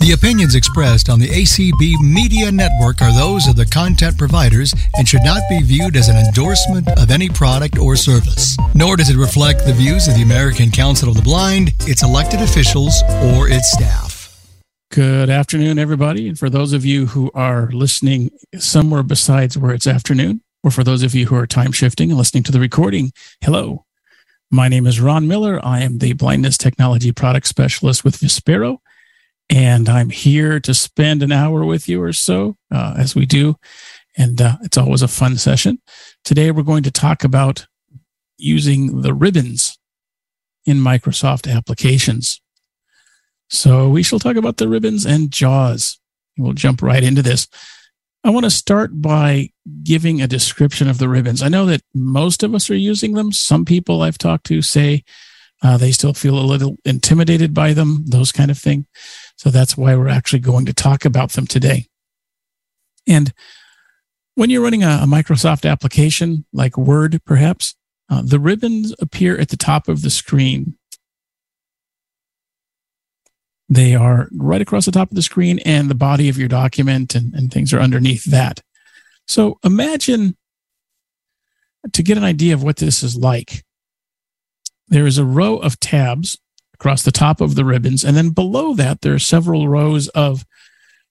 The opinions expressed on the ACB Media Network are those of the content providers and should not be viewed as an endorsement of any product or service. Nor does it reflect the views of the American Council of the Blind, its elected officials, or its staff. Good afternoon, everybody. And for those of you who are listening somewhere besides where it's afternoon, or for those of you who are time shifting and listening to the recording, hello. My name is Ron Miller. I am the blindness technology product specialist with Vispero and I'm here to spend an hour with you or so, uh, as we do. And uh, it's always a fun session. Today, we're going to talk about using the ribbons in Microsoft applications. So, we shall talk about the ribbons and JAWS. We'll jump right into this. I want to start by giving a description of the ribbons. I know that most of us are using them. Some people I've talked to say uh, they still feel a little intimidated by them, those kind of thing. So that's why we're actually going to talk about them today. And when you're running a, a Microsoft application like Word, perhaps, uh, the ribbons appear at the top of the screen. They are right across the top of the screen, and the body of your document and, and things are underneath that. So imagine to get an idea of what this is like there is a row of tabs across the top of the ribbons. And then below that, there are several rows of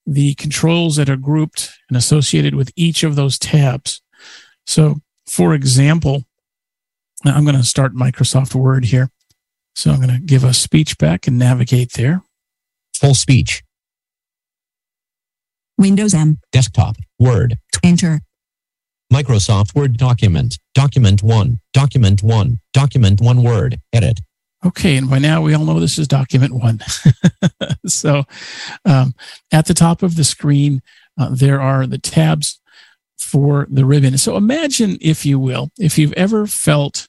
the controls that are grouped and associated with each of those tabs. So, for example, I'm going to start Microsoft Word here. So I'm going to give a speech back and navigate there. Full speech. Windows M. Desktop. Word. Enter. Microsoft Word document. Document 1. Document 1. Document 1 Word. Edit. Okay, and by now we all know this is document one. so um, at the top of the screen, uh, there are the tabs for the ribbon. So imagine, if you will, if you've ever felt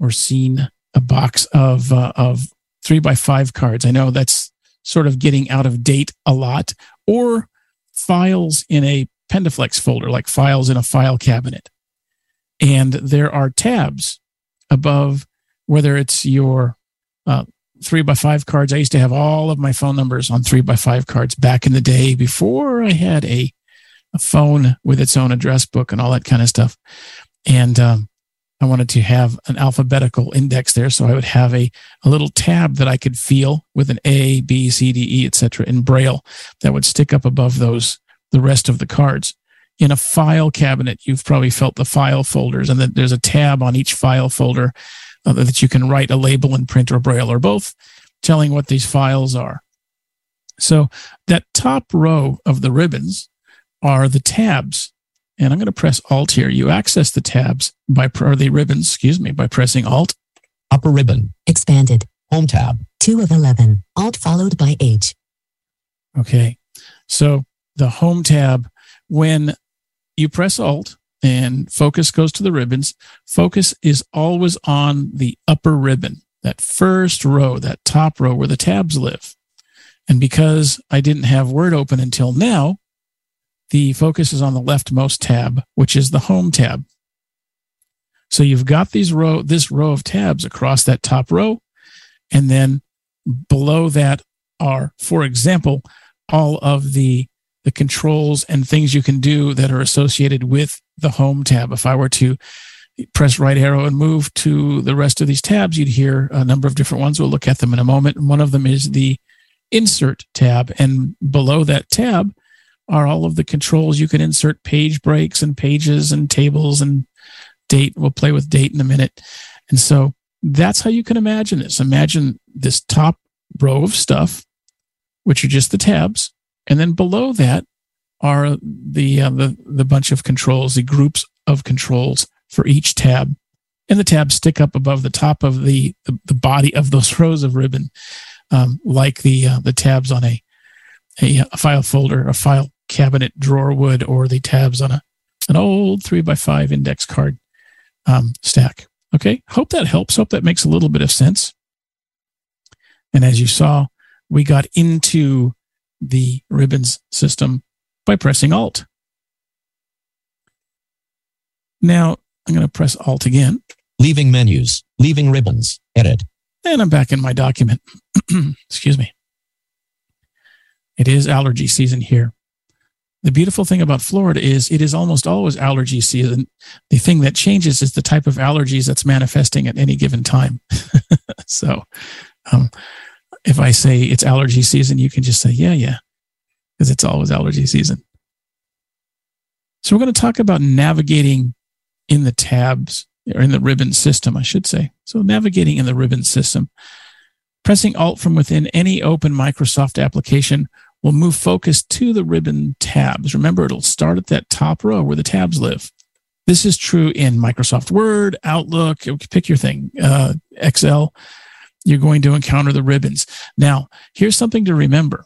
or seen a box of uh, of three by five cards. I know that's sort of getting out of date a lot, or files in a Pendaflex folder, like files in a file cabinet. And there are tabs above, whether it's your uh, three by five cards. I used to have all of my phone numbers on three by five cards back in the day before I had a, a phone with its own address book and all that kind of stuff. And um, I wanted to have an alphabetical index there. So I would have a, a little tab that I could feel with an A, B, C, D, E, etc. in Braille that would stick up above those the rest of the cards. In a file cabinet, you've probably felt the file folders, and that there's a tab on each file folder uh, that you can write a label in print or braille or both, telling what these files are. So that top row of the ribbons are the tabs. And I'm going to press Alt here. You access the tabs by, or the ribbons, excuse me, by pressing Alt. Upper ribbon. Expanded. Home tab. 2 of 11. Alt followed by H. Okay. So the home tab, when you press Alt and focus goes to the ribbons, focus is always on the upper ribbon, that first row, that top row where the tabs live. And because I didn't have Word open until now, the focus is on the leftmost tab, which is the home tab. So you've got these row, this row of tabs across that top row. And then below that are, for example, all of the the controls and things you can do that are associated with the home tab. If I were to press right arrow and move to the rest of these tabs, you'd hear a number of different ones. We'll look at them in a moment. One of them is the insert tab. And below that tab are all of the controls. You can insert page breaks and pages and tables and date. We'll play with date in a minute. And so that's how you can imagine this. Imagine this top row of stuff, which are just the tabs and then below that are the, uh, the, the bunch of controls, the groups of controls for each tab. And the tabs stick up above the top of the, the, the body of those rows of ribbon, um, like the, uh, the tabs on a, a, a file folder, a file cabinet drawer would, or the tabs on a an old three by five index card um, stack. Okay, hope that helps. Hope that makes a little bit of sense. And as you saw, we got into the ribbons system by pressing Alt. Now I'm going to press Alt again. Leaving menus. Leaving ribbons. Edit. And I'm back in my document. Excuse me. It is allergy season here. The beautiful thing about Florida is it is almost always allergy season. The thing that changes is the type of allergies that's manifesting at any given time. so, um, if I say it's allergy season, you can just say, yeah, yeah, because it's always allergy season. So, we're going to talk about navigating in the tabs or in the ribbon system, I should say. So, navigating in the ribbon system. Pressing Alt from within any open Microsoft application will move focus to the ribbon tabs. Remember, it'll start at that top row where the tabs live. This is true in Microsoft Word, Outlook, pick your thing, uh, Excel. You're going to encounter the ribbons. Now, here's something to remember.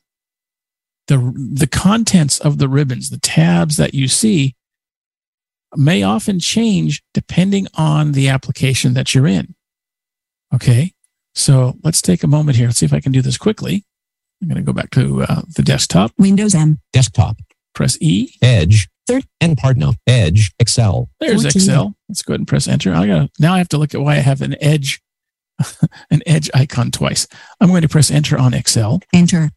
The, the contents of the ribbons, the tabs that you see, may often change depending on the application that you're in. Okay. So let's take a moment here. Let's see if I can do this quickly. I'm going to go back to uh, the desktop. Windows M. Desktop. Press E. Edge. Third. And pardon no. Edge. Excel. There's 14. Excel. Let's go ahead and press enter. I got now I have to look at why I have an edge, an edge icon twice. I'm going to press enter on Excel. Enter.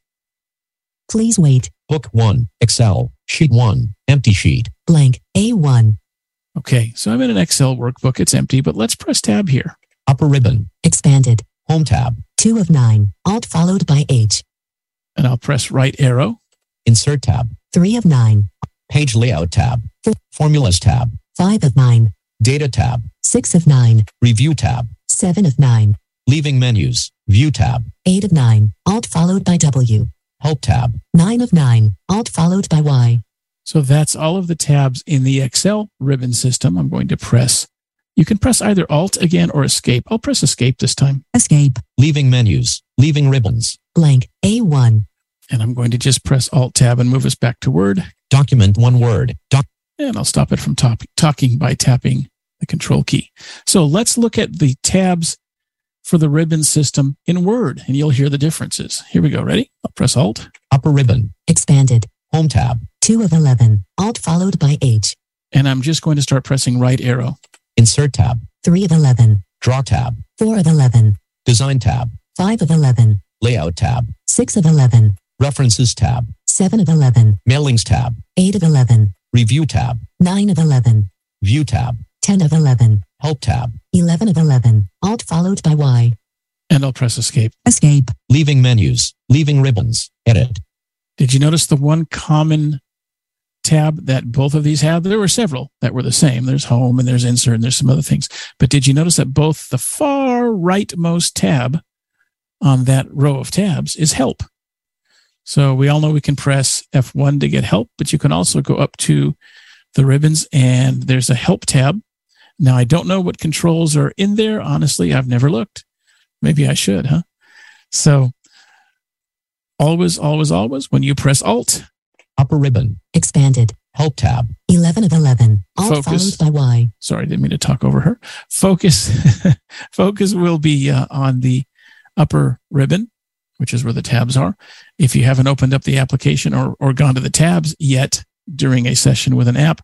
Please wait. Book 1. Excel. Sheet 1. Empty sheet. Blank. A1. Okay, so I'm in an Excel workbook. It's empty, but let's press tab here. Upper ribbon. Expanded. Home tab. 2 of 9. Alt followed by H. And I'll press right arrow. Insert tab. 3 of 9. Page layout tab. Formulas tab. 5 of 9. Data tab. 6 of 9. Review tab. 7 of 9. Leaving menus. View tab. 8 of 9. Alt followed by W. Help tab. 9 of 9. Alt followed by Y. So that's all of the tabs in the Excel ribbon system. I'm going to press. You can press either Alt again or Escape. I'll press Escape this time. Escape. Leaving menus. Leaving ribbons. Blank. A1. And I'm going to just press Alt Tab and move us back to Word. Document one word. Doc. And I'll stop it from top, talking by tapping the Control key. So let's look at the tabs for the ribbon system in Word, and you'll hear the differences. Here we go. Ready? I'll press Alt. Upper ribbon. Expanded. Home tab. 2 of 11. Alt followed by H. And I'm just going to start pressing right arrow. Insert tab. 3 of 11. Draw tab. 4 of 11. Design tab. 5 of 11. Layout tab. 6 of 11. References tab. 7 of 11. Mailings tab. 8 of 11. Review tab. 9 of 11. View tab. 10 of 11. Help tab. 11 of 11. Alt followed by Y. And I'll press Escape. Escape. Leaving menus. Leaving ribbons. Edit. Did you notice the one common tab that both of these have? There were several that were the same. There's Home and there's Insert and there's some other things. But did you notice that both the far rightmost tab on that row of tabs is Help? So we all know we can press F1 to get help, but you can also go up to the ribbons and there's a Help tab. Now, I don't know what controls are in there. Honestly, I've never looked. Maybe I should, huh? So always, always, always, when you press Alt, Upper ribbon. Expanded. Help tab. 11 of 11. Alt Focus. followed by Y. sorry, didn't mean to talk over her. Focus, focus will be uh, on the upper ribbon, which is where the tabs are. If you haven't opened up the application or, or gone to the tabs yet during a session with an app,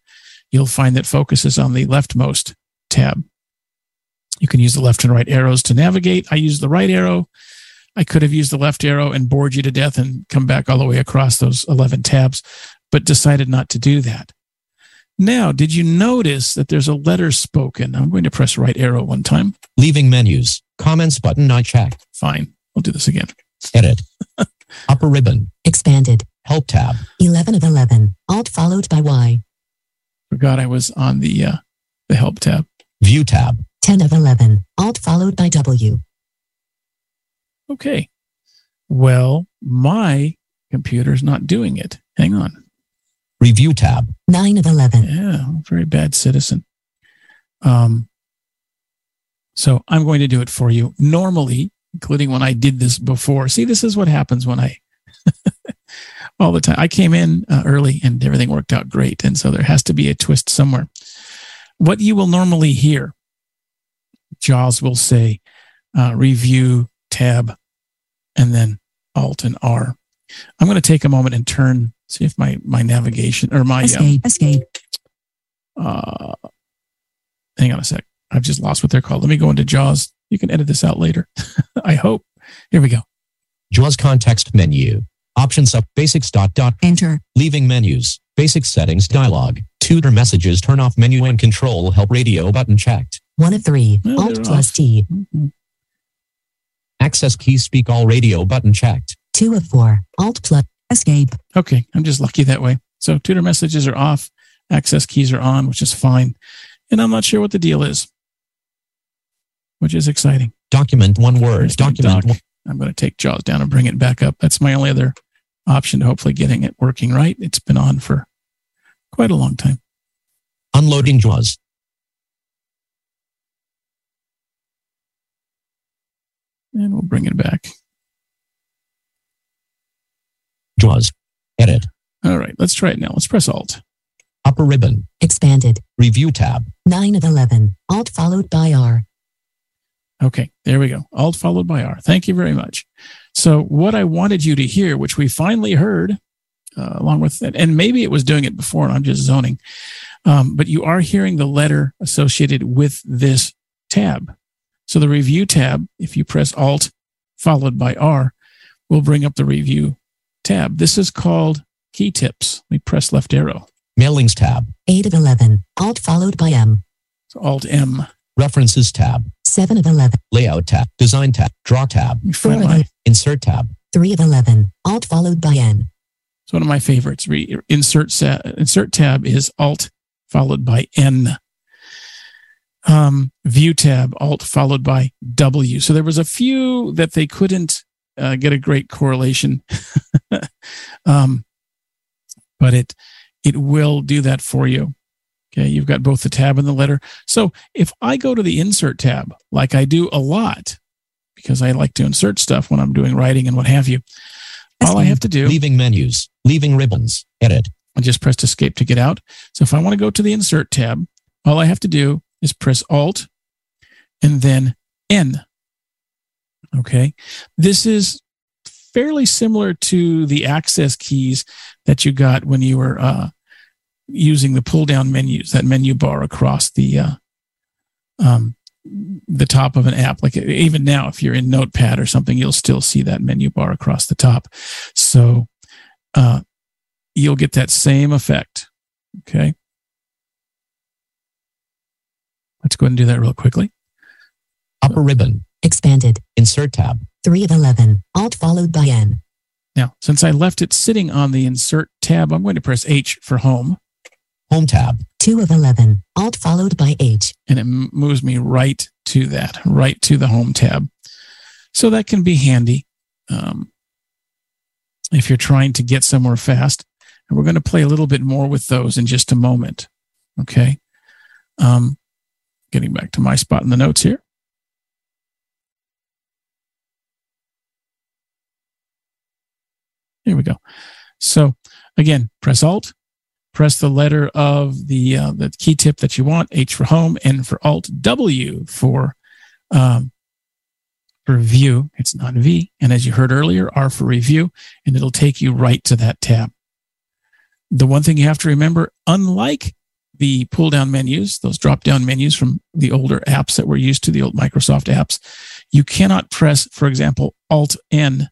you'll find that focus is on the leftmost tab. You can use the left and right arrows to navigate. I use the right arrow. I could have used the left arrow and bored you to death and come back all the way across those 11 tabs, but decided not to do that. Now, did you notice that there's a letter spoken? I'm going to press right arrow one time. Leaving menus. Comments button not checked. Fine. I'll do this again. Edit. Upper ribbon. Expanded. Help tab. 11 of 11. Alt followed by Y. Forgot I was on the uh, the help tab. View tab. 10 of 11. Alt followed by W. Okay. Well, my computer's not doing it. Hang on. Review tab. 9 of 11. Yeah, very bad citizen. Um, so I'm going to do it for you. Normally, including when I did this before. See, this is what happens when I all the time. I came in uh, early and everything worked out great. And so there has to be a twist somewhere. What you will normally hear, JAWS will say uh, review tab and then alt and R. I'm going to take a moment and turn, see if my, my navigation or my Escape. Escape. uh, hang on a sec. I've just lost what they're called. Let me go into JAWS. You can edit this out later. I hope. Here we go. JAWS context menu. Options up basics dot dot. Enter. Leaving menus. Basic settings dialog. Tutor messages turn off menu and control help radio button checked. One of three. Well, Alt plus off. T. Mhm. Access key speak all radio button checked. Two of four. Alt plus. Escape. Okay. I'm just lucky that way. So tutor messages are off. Access keys are on, which is fine. And I'm not sure what the deal is, which is exciting. Document one word. Document doc. one. I'm going to take JAWS down and bring it back up. That's my only other option to hopefully getting it working right. It's been on for quite a long time. Unloading JAWS. And we'll bring it back. JAWS. Edit. All right. Let's try it now. Let's press Alt. Upper ribbon. Expanded. Review tab. Nine of 11. Alt followed by R. Okay, there we go. Alt followed by R. Thank you very much. So, what I wanted you to hear, which we finally heard, uh, along with it, and maybe it was doing it before, and I'm just zoning, um, but you are hearing the letter associated with this tab. So, the review tab, if you press Alt followed by R, will bring up the review tab. This is called key tips. We press left arrow. Mailings tab. Eight of 11. Alt followed by M. So, Alt M. References tab. Seven of 11. Layout tab. Design tab. Draw tab. Let me Four. my, Insert tab. Three of 11. Alt followed by N. It's one of my favorites. Re- insert sa- insert tab is Alt followed by N. Um, view tab Alt followed by W. So there was a few that they couldn't uh, get a great correlation, um, but it it will do that for you. Okay, you've got both the tab and the letter. So if I go to the Insert tab, like I do a lot, because I like to insert stuff when I'm doing writing and what have you, all I have to do Leaving menus. Leaving ribbons. Edit. I just pressed escape to get out. So if I want to go to the insert tab, all I have to do is press alt and then N. Okay. This is fairly similar to the access keys that you got when you were uh, using the pull down menus, that menu bar across the uh, um, the top of an app. Like even now, if you're in Notepad or something, you'll still see that menu bar across the top. So uh, you'll get that same effect. Okay. Let's go ahead and do that real quickly. Upper ribbon. Expanded. Insert tab. Three of 11. Alt followed by N. Now, since I left it sitting on the insert tab, I'm going to press H for home Home tab. Two of 11. Alt followed by H. and it moves me right to that, right to the home tab. So that can be handy um, if you're trying to get somewhere fast. And we're going to play a little bit more with those in just a moment. Okay. Um, getting back to my spot in the notes here. Here we go. So again, press Alt, press the letter of the uh, the key tip that you want. H for home, N for Alt, W for um, for view. It's not V, and as you heard earlier, R for review, and it'll take you right to that tab. The one thing you have to remember, unlike the pull down menus, those drop down menus from the older apps that we're used to, the old Microsoft apps, you cannot press, for example, Alt N,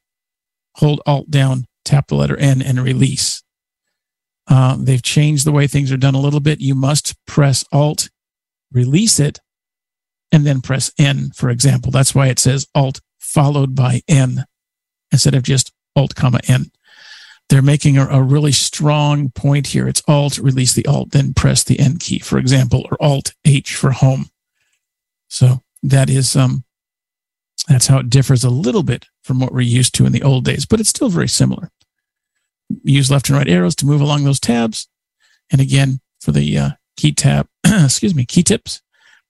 hold Alt down, tap the letter N, and release. Uh, they've changed the way things are done a little bit. You must press Alt, release it, and then press N, for example. That's why it says Alt followed by N instead of just Alt, comma N. They're making a, a really strong point here. It's Alt, release the Alt, then press the N key, for example, or Alt H for home. So that is um, that's how it differs a little bit from what we're used to in the old days, but it's still very similar. Use left and right arrows to move along those tabs. And again, for the uh, key tab, excuse me, key tips,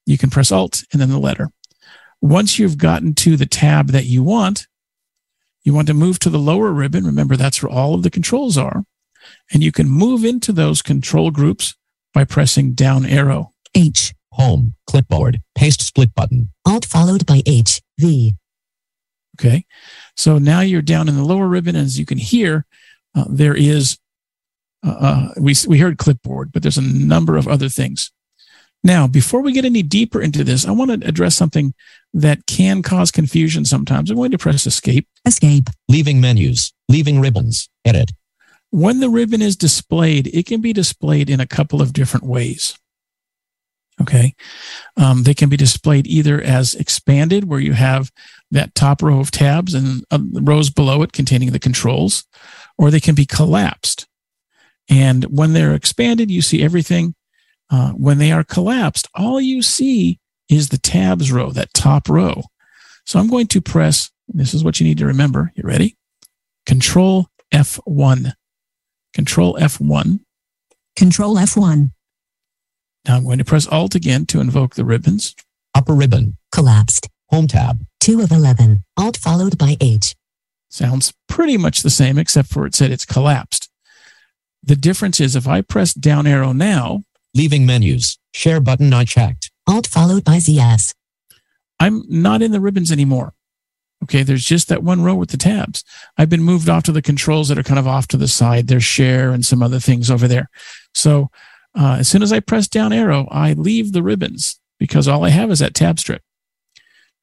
you can press Alt and then the letter. Once you've gotten to the tab that you want, You want to move to the lower ribbon. Remember, that's where all of the controls are. And you can move into those control groups by pressing down arrow. H. Home, clipboard, paste split button. Alt followed by H. V. Okay. So now you're down in the lower ribbon. As you can hear, uh, there is, uh, uh, we, we heard clipboard, but there's a number of other things. Now, before we get any deeper into this, I want to address something that can cause confusion sometimes. I'm going to press escape. Escape. Leaving menus, leaving ribbons, edit. When the ribbon is displayed, it can be displayed in a couple of different ways. Okay. Um, they can be displayed either as expanded, where you have that top row of tabs and uh, rows below it containing the controls, or they can be collapsed. And when they're expanded, you see everything. Uh, when they are collapsed, all you see is the tabs row, that top row. So I'm going to press, this is what you need to remember. You ready? Control F1. Control F1. Control F1. Now I'm going to press Alt again to invoke the ribbons. Upper ribbon, Collapsed. home tab. 2 of 11. Alt followed by H. Sounds pretty much the same, except for it said it's collapsed. The difference is if I press down arrow now, Leaving menus, share button not checked. Alt followed by ZS. I'm not in the ribbons anymore. Okay, there's just that one row with the tabs. I've been moved off to the controls that are kind of off to the side. There's share and some other things over there. So uh, as soon as I press down arrow, I leave the ribbons because all I have is that tab strip.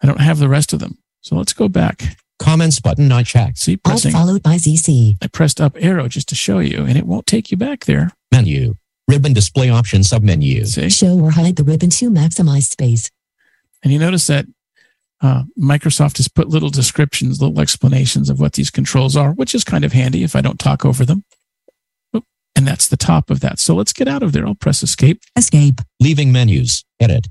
I don't have the rest of them. So let's go back. Comments button not checked. See, Alt pressing, followed by ZC. I pressed up arrow just to show you, and it won't take you back there. Menu, ribbon display option submenu. See? Show or hide the ribbon to maximize space. And you notice that uh, Microsoft has put little descriptions, little explanations of what these controls are, which is kind of handy if I don't talk over them. And that's the top of that. So let's get out of there. I'll press escape Escape. Leaving menus, edit.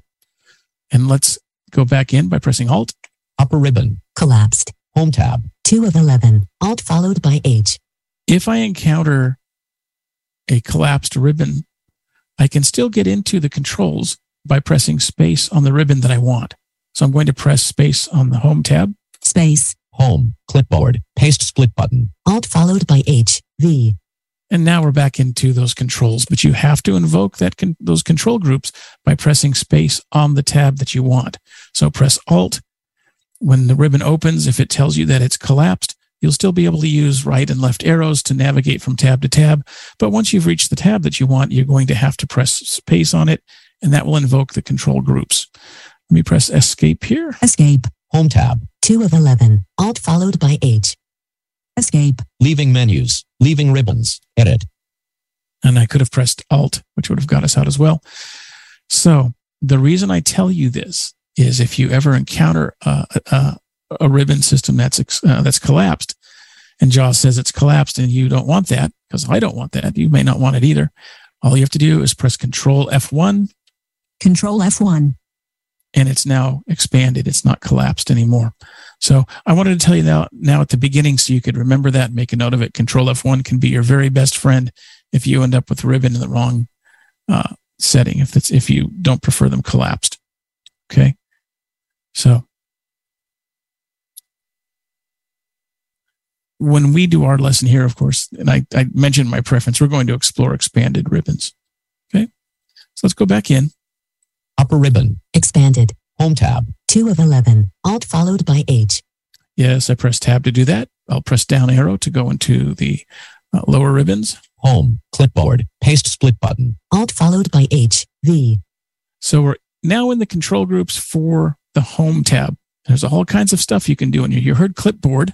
and let's go back in by pressing Alt. Upper ribbon, Collapsed. Home tab. 2 of 11. Alt followed by H. If I encounter a collapsed ribbon, I can still get into the controls by pressing space on the ribbon that I want. So I'm going to press space on the home tab. Space. Home, clipboard, paste split button. Alt followed by H. V. And now we're back into those controls, but you have to invoke that con- those control groups by pressing space on the tab that you want. So press Alt. When the ribbon opens, if it tells you that it's collapsed, you'll still be able to use right and left arrows to navigate from tab to tab. But once you've reached the tab that you want, you're going to have to press space on it, and that will invoke the control groups. Let me press escape here. Escape. Home tab. 2 of 11. Alt followed by H. Escape. Leaving menus, leaving ribbons, edit. and I could have pressed Alt, which would have got us out as well. So the reason I tell you this is if you ever encounter a, a, a ribbon system that's uh, that's collapsed, and JAWS says it's collapsed, and you don't want that because I don't want that. You may not want it either. All you have to do is press Control F1, Control F1. and it's now expanded. It's not collapsed anymore. So I wanted to tell you now, now at the beginning so you could remember that and make a note of it. Control F1 can be your very best friend if you end up with ribbon in the wrong uh, setting, if it's if you don't prefer them collapsed. Okay. So when we do our lesson here, of course, and I, I mentioned my preference, we're going to explore expanded ribbons. Okay. So let's go back in. Upper ribbon, Expanded. home tab. 2 of 11. Alt followed by H. Yes, I press tab to do that. I'll press down arrow to go into the uh, lower ribbons. Home, clipboard, paste split button. Alt followed by H. V. So we're now in the control groups for the home tab. There's all kinds of stuff you can do in here. You heard clipboard,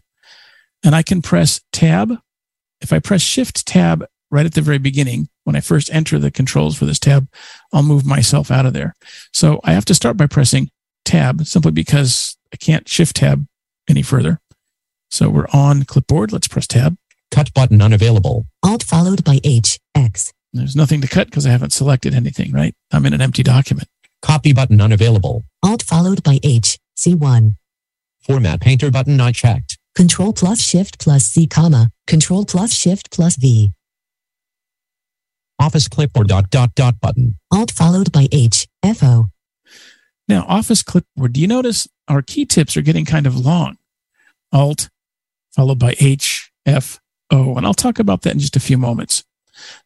and I can press tab. If I press shift tab right at the very beginning, when I first enter the controls for this tab, I'll move myself out of there. So I have to start by pressing tab simply because I can't shift tab any further. So we're on clipboard. Let's press tab. Cut button unavailable. Alt followed by H. X. There's nothing to cut because I haven't selected anything, right? I'm in an empty document. Copy button unavailable. Alt followed by H. C1. Format painter button not checked. Control plus Shift plus C comma. Control plus Shift plus V. Office clipboard dot dot dot button. Alt followed by H. FO. Now, Office clipboard, do you notice our key tips are getting kind of long? Alt followed by H, F, O. And I'll talk about that in just a few moments.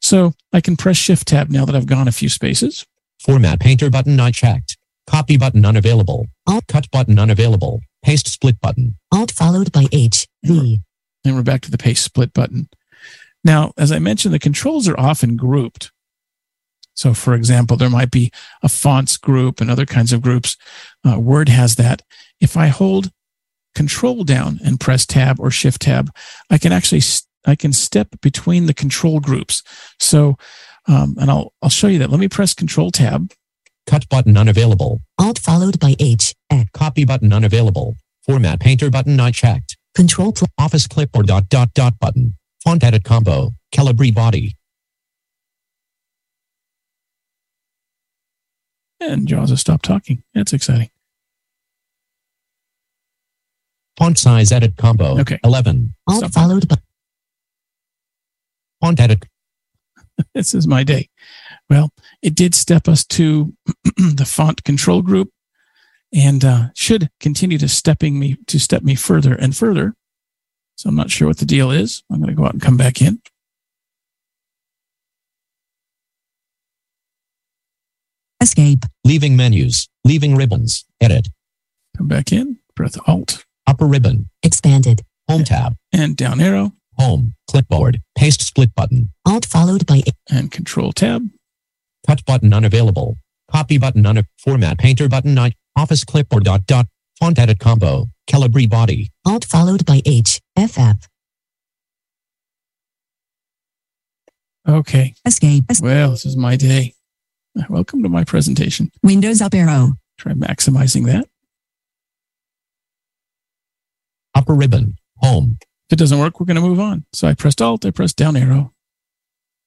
So I can press Shift Tab now that I've gone a few spaces. Format Painter button not checked. Copy button unavailable. Alt Cut button unavailable. Paste split button. Alt followed by H, V. And we're back to the paste split button. Now, as I mentioned, the controls are often grouped. So, for example, there might be a fonts group and other kinds of groups. Uh, Word has that. If I hold Control down and press Tab or Shift Tab, I can actually I can step between the control groups. So, um, and I'll I'll show you that. Let me press Control Tab. Cut button unavailable. Alt followed by H, X. Copy button unavailable. Format Painter button not checked. Control plus Office clipboard dot dot dot button. Font edit combo. Calibri body. And Jaws has stopped talking. That's exciting. Font size edit combo. Okay. 11. Alt Stop. followed by Font edit. this is my day. Well, it did step us to the font control group and uh, should continue to stepping me to step me further and further. So I'm not sure what the deal is. I'm going to go out and come back in. Escape. Leaving menus. Leaving ribbons. Edit. Come back in. Press Alt Upper ribbon. Expanded. Home tab. and down arrow Home. Clipboard. Paste split button. Alt followed by and Control Tab. Cut button unavailable. Copy button un. Format Painter button not. Office clipboard dot dot. Font edit combo. Calibri body. Alt followed by H, FF. Okay. Escape. Es- Well, this is my day. Welcome to my presentation. Windows up arrow. Try maximizing that. Upper ribbon. Home. If it doesn't work, we're going to move on. So I pressed Alt, I pressed down arrow.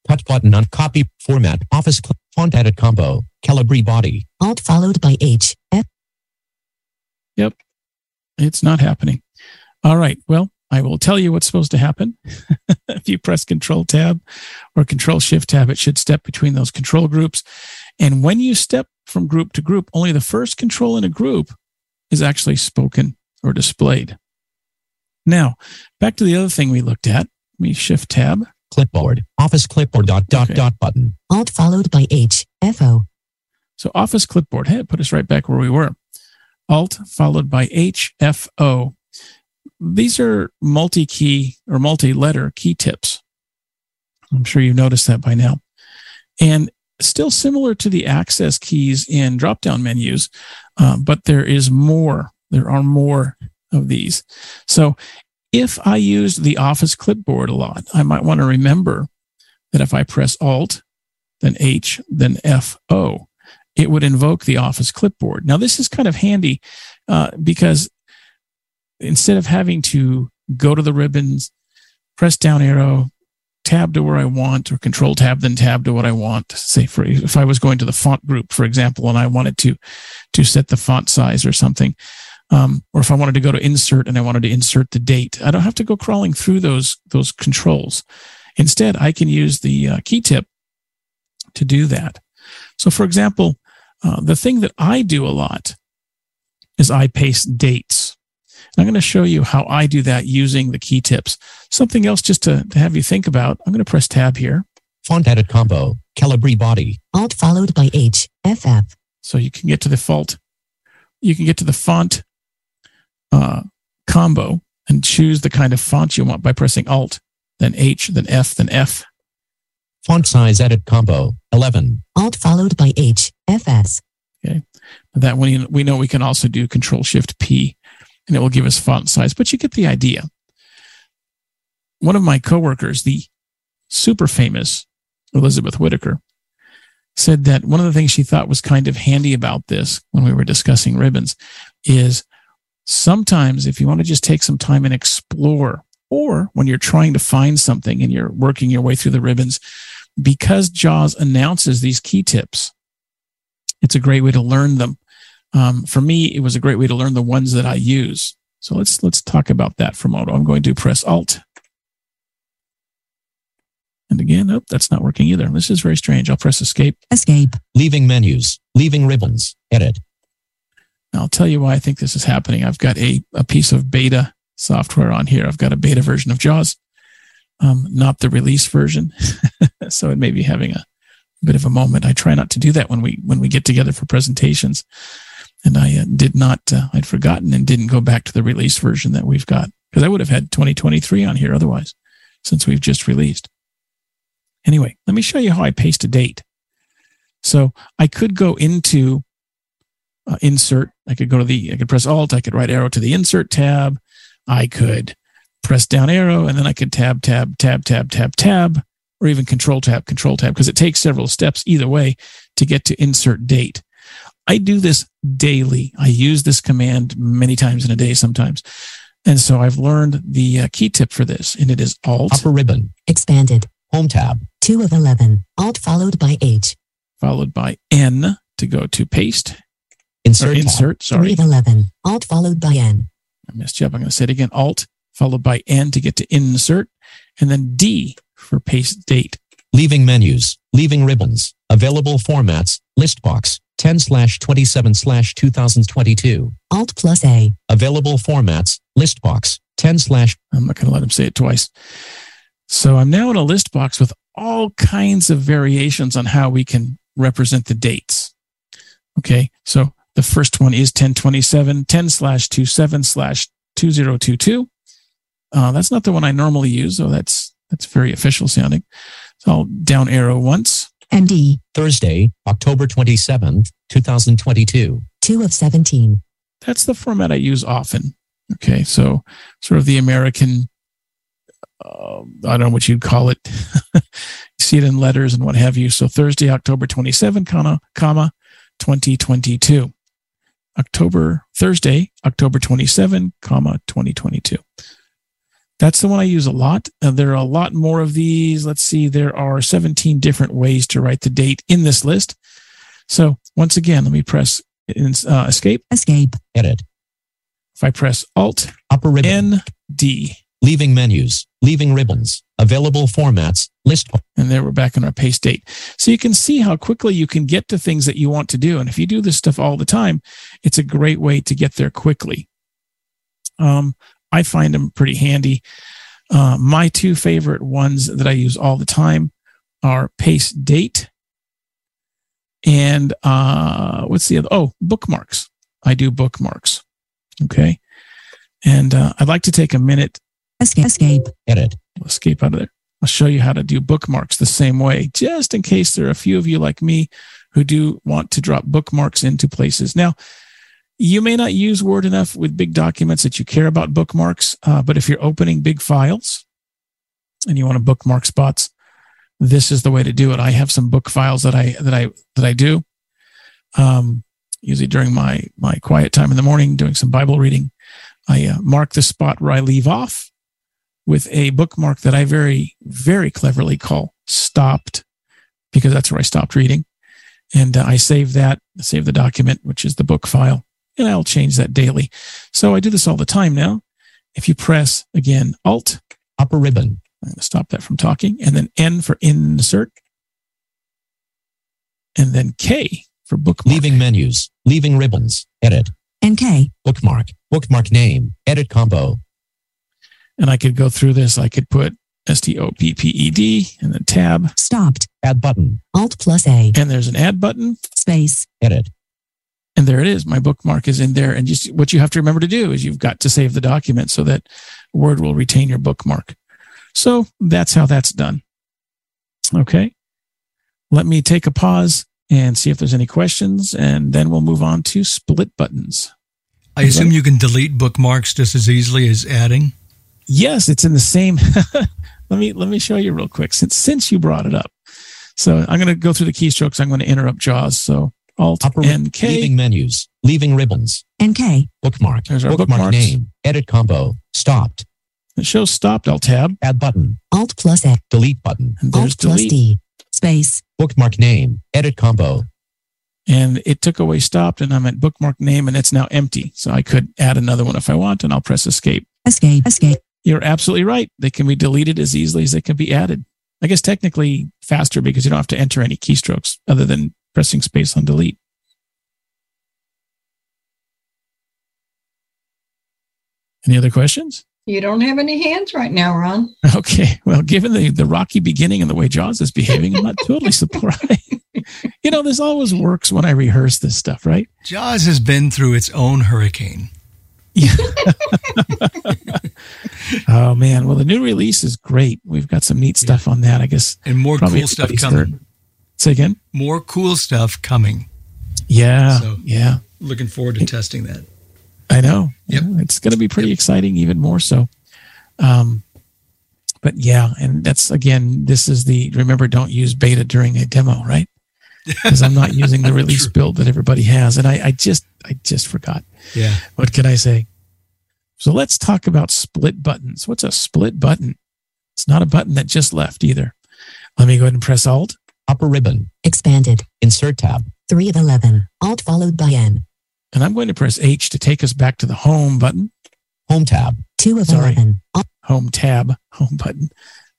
Cut button on. Copy. Format. Office cl- font edit combo. Calibri body. Alt followed by H, F. Yep. It's not happening. All right. Well, I will tell you what's supposed to happen. if you press Control Tab or Control Shift Tab, it should step between those control groups. And when you step from group to group, only the first control in a group is actually spoken or displayed. Now, back to the other thing we looked at. Let me Shift Tab. Clipboard. Office clipboard dot dot Okay. dot button. Alt followed by H F O. So Office Clipboard, hey, it put us right back where we were. Alt followed by HFO. These are multi-key or multi-letter key tips. I'm sure you've noticed that by now. And still similar to the access keys in drop-down menus, uh, but there is more. There are more of these. So if I used the Office clipboard a lot, I might want to remember that if I press Alt, then H, then FO, it would invoke the Office clipboard. Now, this is kind of handy uh, because instead of having to go to the ribbons, press down arrow, tab to where I want, or control tab, then tab to what I want. Say, for if I was going to the font group, for example, and I wanted to to set the font size or something, um, or if I wanted to go to insert and I wanted to insert the date, I don't have to go crawling through those those controls. Instead, I can use the uh, key tip to do that. So, for example, uh, the thing that I do a lot is I paste dates. And I'm going to show you how I do that using the key tips. Something else just to, to have you think about. I'm going to press tab here Font edit combo. Calibri body. Alt followed by H, FF. so you can get to the fault. You can get to the font uh, combo and choose the kind of font you want by pressing Alt, then H, then F, then F. Font size edit combo. 11. Alt followed by H, FS. Okay. That we, we know we can also do Control Shift P and it will give us font size, but you get the idea. One of my coworkers, the super famous Elizabeth Whitaker, said that one of the things she thought was kind of handy about this when we were discussing ribbons is sometimes if you want to just take some time and explore, or when you're trying to find something and you're working your way through the ribbons, because JAWS announces these key tips, it's a great way to learn them. Um, for me, it was a great way to learn the ones that I use. So let's let's talk about that for a moment. I'm going to press Alt. And again, oh, that's not working either. This is very strange. I'll press Escape. Escape. Leaving menus. Leaving ribbons. Edit. I'll tell you why I think this is happening. I've got a, a piece of beta software on here. I've got a beta version of JAWS, um, not the release version. so it may be having a bit of a moment. I try not to do that when we when we get together for presentations. And I uh, did not. Uh, I'd forgotten and didn't go back to the release version that we've got because I would have had 2023 on here otherwise, since we've just released. Anyway, let me show you how I paste a date. So I could go into uh, insert. I could go to the. I could press Alt. I could right arrow to the insert tab. I could press down arrow and then I could tab, tab, tab, tab, tab, tab, or even control tab, control tab, because it takes several steps either way to get to insert date. I do this daily. I use this command many times in a day sometimes. And so I've learned the uh, key tip for this, and it is Alt. Upper ribbon. Expanded. Home tab. 2 of 11. Alt followed by H. Followed by N to go to paste. Insert. Insert, sorry. 3 11. Alt followed by N. I messed you up. I'm going to say it again. Alt followed by N to get to insert, and then D for paste date. Leaving menus. Leaving ribbons. Available formats. List box. 10 slash 27 slash 2022. Alt plus A. Available formats. List box. 10 slash. I'm not going to let him say it twice. So I'm now in a list box with all kinds of variations on how we can represent the dates. Okay. So the first one is 1027, 10 slash 27 slash 2022. Uh, that's not the one I normally use, so that's that's very official sounding. So I'll down arrow once. MD. Thursday, October 27th, 2022. 2 of 17. That's the format I use often. Okay, so sort of the American, uh, I don't know what you'd call it. you see it in letters and what have you. So Thursday, October 27, comma, comma, 2022. October, Thursday, October 27, comma, 2022. That's the one I use a lot. Uh, there are a lot more of these. Let's see, there are 17 different ways to write the date in this list. So once again, let me press uh, escape. Escape. Edit. If I press Alt, Upper ribbon. N, D, Leaving menus. Leaving ribbons. Available formats. List. and there we're back on our paste date. So you can see how quickly you can get to things that you want to do. And if you do this stuff all the time, it's a great way to get there quickly. Um, I find them pretty handy. Uh, my two favorite ones that I use all the time are paste date and uh, what's the other? Oh, bookmarks. I do bookmarks. Okay. And uh, I'd like to take a minute, Escape. Escape. Edit. escape out of there. I'll show you how to do bookmarks the same way, just in case there are a few of you like me who do want to drop bookmarks into places. Now, you may not use Word enough with big documents that you care about bookmarks, uh, but if you're opening big files and you want to bookmark spots, this is the way to do it. I have some book files that I that I that I do, um, usually during my my quiet time in the morning, doing some Bible reading. I uh, mark the spot where I leave off with a bookmark that I very very cleverly call stopped, because that's where I stopped reading, and uh, I save that, save the document, which is the book file, and I'll change that daily. So I do this all the time now. If you press again Alt, Upper ribbon. I'm going to stop that from talking. And then N for insert. And then K for bookmark. Leaving menus. Leaving ribbons. Edit. NK. Bookmark. Bookmark name. Edit combo. And I could go through this. I could put S T O P P E D and then tab. Stopped. Add button. Alt plus A. And there's an add button. Space. Edit. And there it is. My bookmark is in there. And just what you have to remember to do is you've got to save the document so that Word will retain your bookmark. So that's how that's done. Okay. Let me take a pause and see if there's any questions, and then we'll move on to split buttons. I assume you can delete bookmarks just as easily as adding. Yes, it's in the same. let me let me show you real quick since since you brought it up. So I'm going to go through the keystrokes. I'm going to interrupt JAWS. So Alt Upper and K. Leaving menus. Leaving ribbons. NK. Bookmark. There's our bookmark bookmarks. name. Edit combo. Stopped. It shows stopped. I'll tab, Add button. Alt plus A. Delete button. and there's Alt plus delete. D. Space. Bookmark name. Edit combo. and it took away stopped and I'm at bookmark name and it's now empty. So I could add another one if I want and I'll press escape. Escape. Escape. You're absolutely right. They can be deleted as easily as they can be added. I guess technically faster because you don't have to enter any keystrokes other than pressing space on delete. Any other questions? You don't have any hands right now, Ron. Okay. Well, given the, the rocky beginning and the way Jaws is behaving, I'm not totally surprised. you know, this always works when I rehearse this stuff, right? Jaws has been through its own hurricane. Yeah. oh man. Well, the new release is great. We've got some neat stuff on that. I guess. And more cool stuff coming. Say again. More cool stuff coming. Yeah. So- yeah. Looking forward to testing that. I know. Yep. Yeah, It's going to be pretty Yep. exciting, even more so. Um, but yeah, and that's again, this is the remember, don't use beta during a demo, right? Because I'm not using the release build that everybody has, and I, I just, I just forgot. Yeah. What can I say? So let's talk about split buttons. What's a split button? It's not a button that just left either. Let me go ahead and press Alt. Upper ribbon. Expanded. Insert tab. 3 of 11. Alt followed by N. And I'm going to press H to take us back to the home button, Home tab. 2 of Sorry. 11. Alt home tab, home button.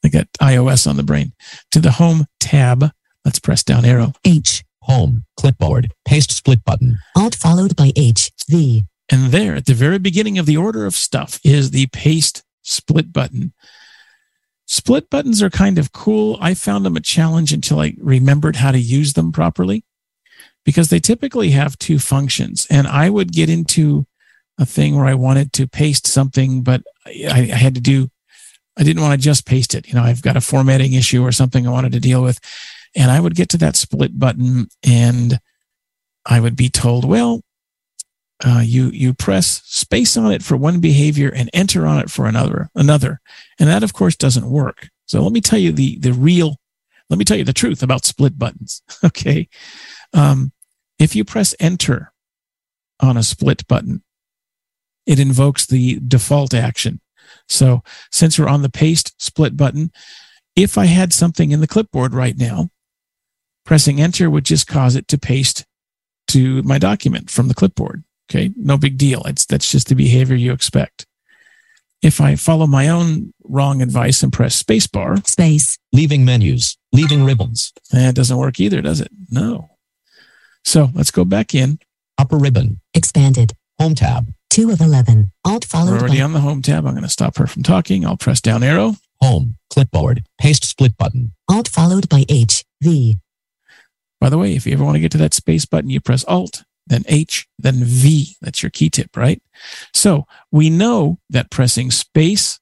I got iOS on the brain. To the home tab, let's press down arrow. H. Home. Clipboard. Paste split button. Alt followed by H. V. And there at the very beginning of the order of stuff is the paste split button. Split buttons are kind of cool. I found them a challenge until I remembered how to use them properly because they typically have two functions. And I would get into a thing where I wanted to paste something, but I, I had to do, I didn't want to just paste it. You know, I've got a formatting issue or something I wanted to deal with. And I would get to that split button and I would be told, well, uh, you you press space on it for one behavior and enter on it for another another. And that of course doesn't work. So let me tell you the the real let me tell you the truth about split buttons okay? Um, if you press enter on a split button it invokes the default action. So since we're on the paste split button if i had something in the clipboard right now pressing enter would just cause it to paste to my document from the clipboard Okay, no big deal. It's that's just the behavior you expect. If I follow my own wrong advice and press spacebar, Space. Leaving menus. Leaving ribbons. that doesn't work either, does it? No. So let's go back in. Upper ribbon. Expanded. Home tab. 2 of 11. Alt We're followed already by on the home tab. I'm going to stop her from talking. I'll press down arrow. Home. Clipboard. Paste split button. Alt followed by H. V. By the way, if you ever want to get to that space button, you press Alt, then H, then V. That's your key tip, right? So we know that pressing space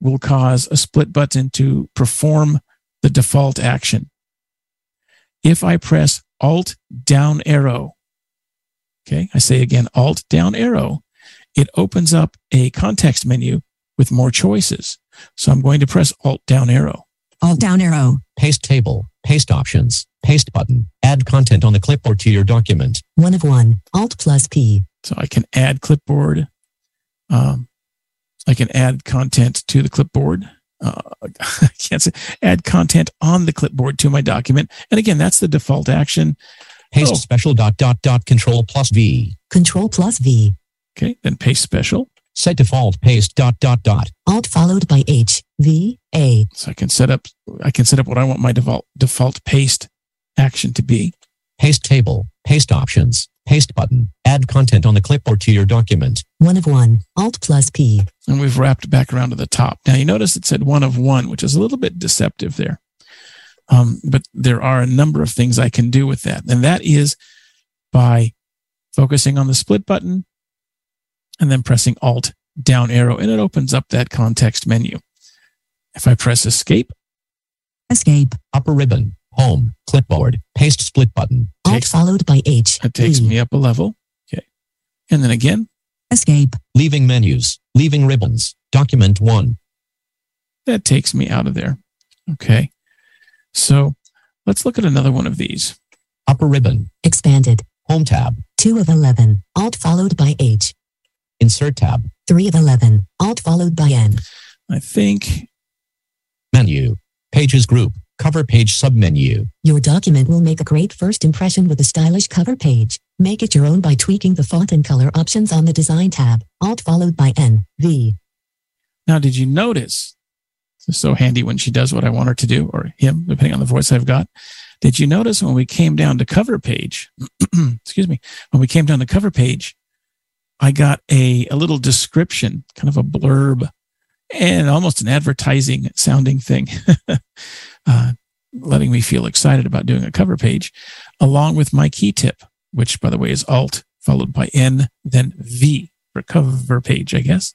will cause a split button to perform the default action. If I press Alt down arrow, okay, I say again, Alt down arrow, it opens up a context menu with more choices. So I'm going to press Alt down arrow. Alt down arrow. Paste table. Paste options. Paste button. Add content on the clipboard to your document. 1 of 1. Alt plus P. So I can add clipboard. Um, I can add content to the clipboard. Uh, I can't say add content on the clipboard to my document. And again, that's the default action. Paste Oh. special dot dot dot control plus V. Control plus V. Okay. Then paste special. Set default paste dot dot dot. Alt followed by H. V. A. So I can set up, I can set up what I want my default, default paste action to be. Paste table. Paste options. Paste button. Add content on the clipboard to your document. 1 of 1. Alt plus P. And we've wrapped back around to the top. Now you notice it said one of one, which is a little bit deceptive there. Um, but there are a number of things I can do with that. And that is by focusing on the split button and then pressing Alt down arrow, and it opens up that context menu. If I press escape, Escape. Upper ribbon. Home. Clipboard. Paste split button. Alt Takes- followed by H. it takes V. me up a level. Okay. And then again, Escape. Leaving menus. Leaving ribbons. Document one. that takes me out of there. Okay. So let's look at another one of these. Upper ribbon. Expanded. Home tab. 2 of 11. Alt followed by H. Insert tab. 3 of 11. Alt followed by N. I think Menu. Pages group. Cover page submenu. Your document will make a great first impression with a stylish cover page. Make it your own by tweaking the font and color options on the Design tab. Alt followed by N. V. Now, did you notice? This is so handy when she does what I want her to do, or him, depending on the voice I've got. Did you notice when we came down to cover page? excuse me. When we came down to cover page, I got a, a little description, kind of a blurb, and almost an advertising sounding thing, uh, letting me feel excited about doing a cover page, along with my key tip, which, by the way, is Alt followed by N, then V for cover page, I guess.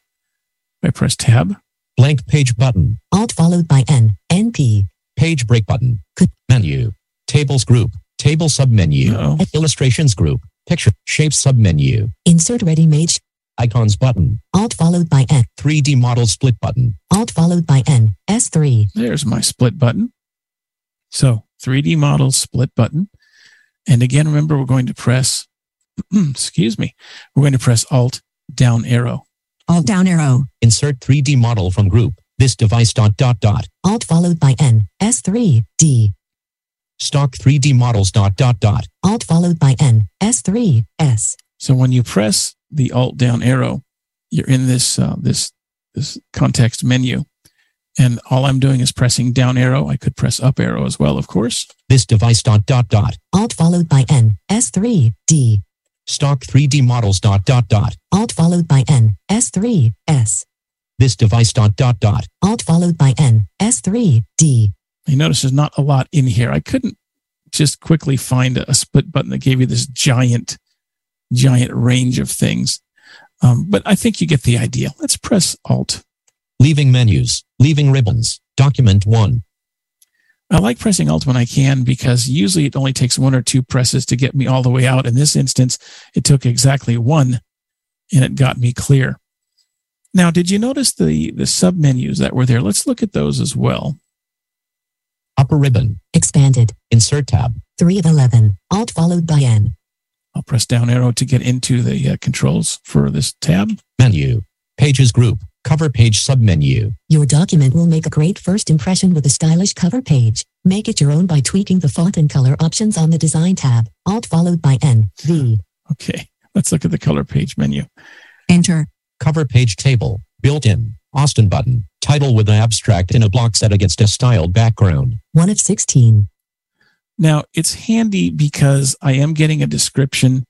I press Tab. Blank page button. Alt followed by N, NP. Page break button. Menu. Tables group. Table submenu. No. Illustrations group. Picture. Shapes submenu. Insert ready mage. Icons button. Alt followed by N. 3D model split button. Alt followed by N. S3. There's my split button. So 3D model split button. And again, remember, we're going to press, excuse me, we're going to press Alt down arrow. Alt down arrow. Insert 3D model from group. This device dot dot dot. Alt followed by N. S3. D. Stock 3D models dot dot dot. Alt followed by N. S3. S. So when you press the Alt down arrow, you're in this, uh, this, this context menu. And all I'm doing is pressing down arrow. I could press up arrow as well, of course. This device dot dot dot. Alt followed by N. S3. D. Stock 3D models dot dot dot. Alt followed by N. S3. S. This device dot dot dot. Alt followed by N. S3. D. You notice there's not a lot in here. I couldn't just quickly find a, split button that gave you this giant, giant range of things. Um, but I think you get the idea. Let's press Alt. Leaving menus. Leaving ribbons. Document 1. I like pressing Alt when I can because usually it only takes one or two presses to get me all the way out. In this instance, it took exactly one and it got me clear. Now, did you notice the, the sub menus that were there? Let's look at those as well. Upper ribbon. Expanded. Insert tab. 3 of 11. Alt followed by N. I'll press down arrow to get into the uh, controls for this tab. Menu. Pages group. Cover page submenu. Your document will make a great first impression with a stylish cover page. Make it your own by tweaking the font and color options on the Design tab. Alt followed by N. V. Okay, let's look at the color page menu. Enter. Cover page table. Built in. Austin button. Title with an abstract in a block set against a styled background. 1 of 16. Now, it's handy because I am getting a description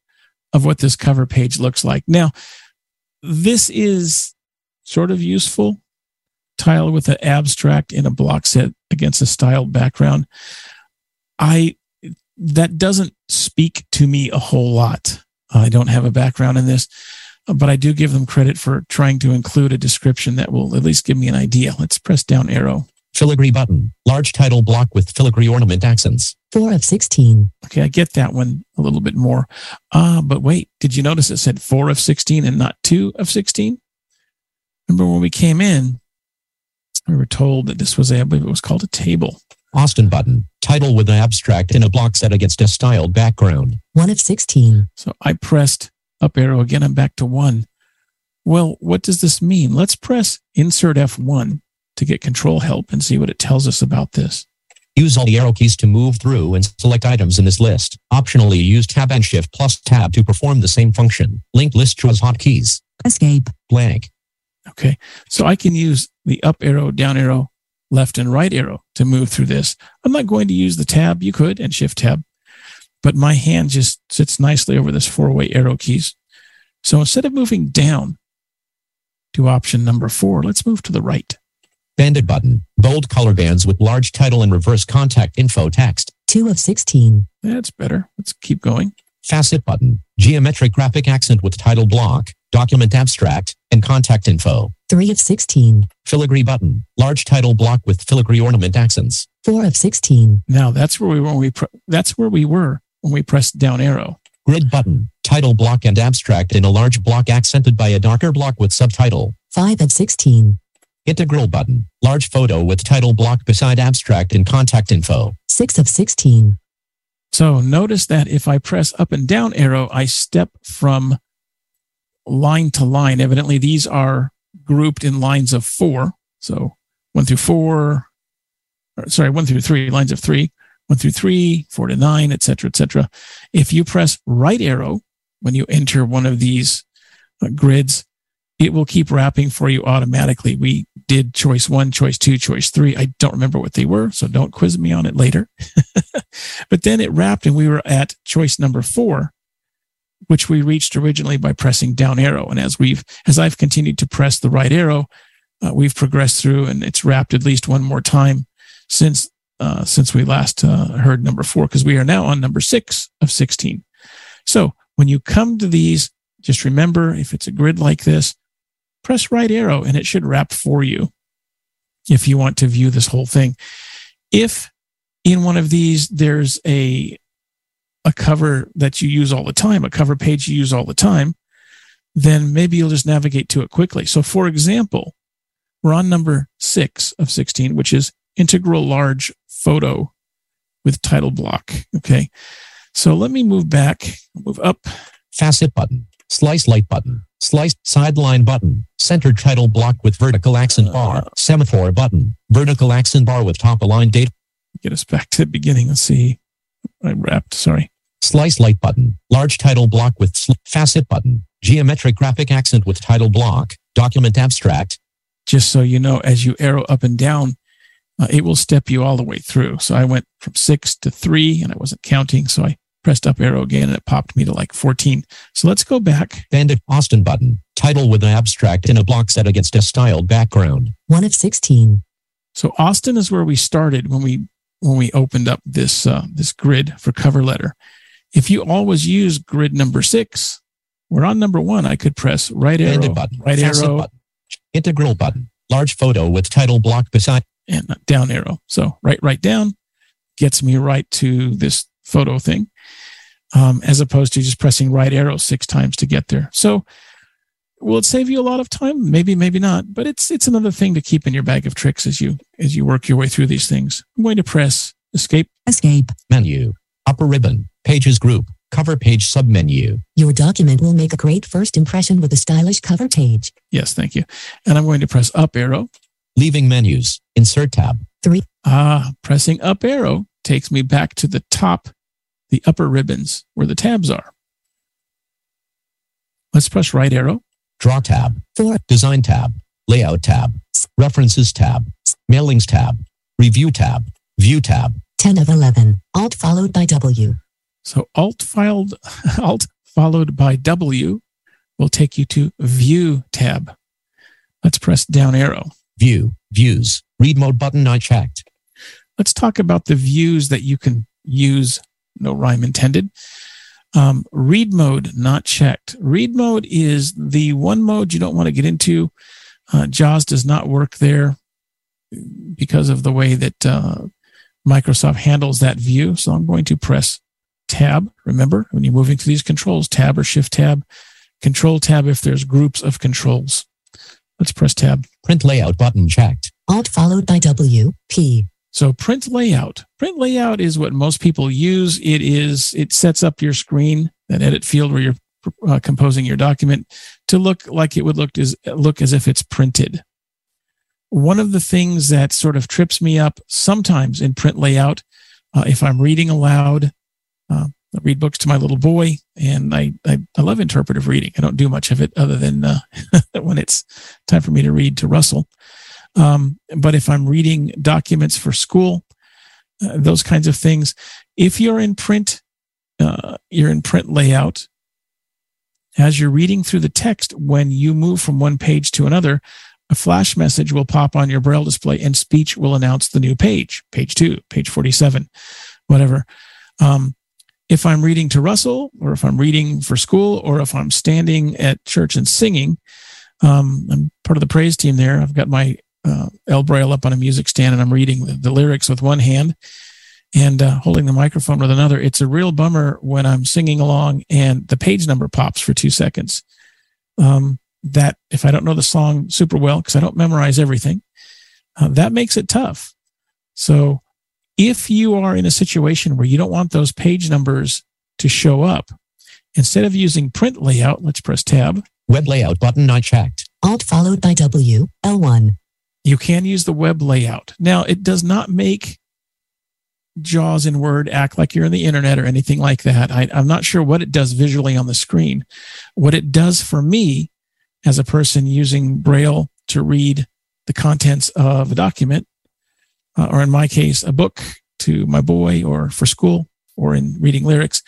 of what this cover page looks like. Now, this is sort of useful. Title with an abstract in a block set against a styled background. I that doesn't speak to me a whole lot. I don't have a background in this, but I do give them credit for trying to include a description that will at least give me an idea. Let's press down arrow. Filigree button. Large title block with filigree ornament accents. 4 of 16. Okay, I get that one a little bit more. Ah, but wait, did you notice it said four of 16 and not two of 16? Remember when we came in, we were told that this was, a, I believe it was called a table. Austin button. Title with an abstract in a block set against a styled background. 1 of 16. So I pressed up arrow again. I'm back to one. Well, what does this mean? Let's press insert F1 to get control help and see what it tells us about this. Use all the arrow keys to move through and select items in this list. Optionally, use Tab and Shift plus Tab to perform the same function. Linked list draws hotkeys. Escape. Blank. Okay. So I can use the up arrow, down arrow, left and right arrow to move through this. I'm not going to use the tab. You could and shift tab, but my hand just sits nicely over this four way arrow keys. So instead of moving down to option number four, let's move to the right. Banded button. Bold color bands with large title and reverse contact info text. 2 of 16. That's better. Let's keep going. Facet button. Geometric graphic accent with title block, document abstract, and contact info. 3 of 16. Filigree button. Large title block with filigree ornament accents. 4 of 16. Now that's where we were. We pre- that's where we were when we press down arrow. Grid button. Title block and abstract in a large block accented by a darker block with subtitle. 5 of 16. Integral button. Large photo with title block beside abstract and contact info. 6 of 16. So notice that if I press up and down arrow, I step from line to line. Evidently, these are grouped in lines of four. So one through four, or, sorry, one through three, lines of three, one through three, four to nine, et cetera, et cetera. If you press right arrow when you enter one of these uh, grids, it will keep wrapping for you automatically. We did choice one, choice two, choice three. I don't remember what they were, so don't quiz me on it later. but then it wrapped and we were at choice number four. which we reached originally by pressing down arrow. And as we've, as I've continued to press the right arrow, uh, we've progressed through and it's wrapped at least one more time since, uh, since we last uh, heard number four, because we are now on number six of 16. So when you come to these, just remember if it's a grid like this, press right arrow and it should wrap for you if you want to view this whole thing. If in one of these there's a a cover that you use all the time, a cover page you use all the time, then maybe you'll just navigate to it quickly. So for example, we're on number six of 16, which is integral large photo with title block. Okay. So let me move back, move up. Facet button, slice light button, slice sideline button, center title block with vertical accent bar, uh, semaphore button, vertical accent bar with top aligned date. Get us back to the beginning. Let's see. I wrapped, sorry. Slice light button, large title block with sl- facet button, geometric graphic accent with title block, document abstract. Just so you know, as you arrow up and down, uh, it will step you all the way through. So I went from six to three and I wasn't counting. So I pressed up arrow again and it popped me to like 14. So let's go back. Banded Austin button, title with an abstract in a block set against a styled background. One of 16. So Austin is where we started when we when we opened up this uh, this grid for cover letter. If you always use grid number six, we're on number one. I could press right arrow, button, right facet arrow, button, integral button, large photo with title block beside. And down arrow. So right, right down gets me right to this photo thing, um, as opposed to just pressing right arrow six times to get there. So will it save you a lot of time? Maybe, maybe not. But it's it's another thing to keep in your bag of tricks as you as you work your way through these things. I'm going to press escape. Escape. Menu, upper ribbon, pages group, cover page submenu. Your document will make a great first impression with a stylish cover page. Yes, thank you. And I'm going to press up arrow. Leaving menus, insert tab. Three. Ah, pressing up arrow takes me back to the top, the upper ribbons where the tabs are. Let's press right arrow. Draw tab. Four. Design tab. Layout tab. References tab. Mailings tab. Review tab. View tab. 10 of 11. Alt followed by W. So alt filed, alt followed by W will take you to view tab. Let's press down arrow. View. Views. Read mode button I checked. Let's talk about the views that you can use. No rhyme intended. Um, read mode not checked. Read mode is the one mode you don't want to get into. Uh, JAWS does not work there because of the way that uh, Microsoft handles that view. So I'm going to press tab. Remember, when you're moving through these controls, tab or shift tab, control tab if there's groups of controls. Let's press tab. Print layout button checked. Alt followed by W. P. So print layout. Print layout is what most people use. It is it sets up your screen, that edit field where you're uh, composing your document, to look like it would look as look as if it's printed. One of the things that sort of trips me up sometimes in print layout, uh, if I'm reading aloud, uh, I read books to my little boy, and I, I, I love interpretive reading. I don't do much of it other than uh, when it's time for me to read to Russell. Um, but if I'm reading documents for school, uh, those kinds of things, if you're in print, uh, you're in print layout. As you're reading through the text, when you move from one page to another, a flash message will pop on your braille display and speech will announce the new page, page two, page 47, whatever. Um, if I'm reading to Russell or if I'm reading for school or if I'm standing at church and singing, um, I'm part of the praise team there. I've got my uh, Braille up on a music stand and I'm reading the, the lyrics with one hand and uh, holding the microphone with another. It's a real bummer when I'm singing along and the page number pops for two seconds. Um, that if I don't know the song super well, because I don't memorize everything, uh, that makes it tough. So if you are in a situation where you don't want those page numbers to show up, instead of using print layout, let's press tab. Web layout button I checked. Alt followed by W. L1. You can use the web layout. Now, it does not make JAWS in Word act like you're in the internet or anything like that. I, I'm not sure what it does visually on the screen. What it does for me as a person using Braille to read the contents of a document, uh, or in my case, a book to my boy or for school or in reading lyrics,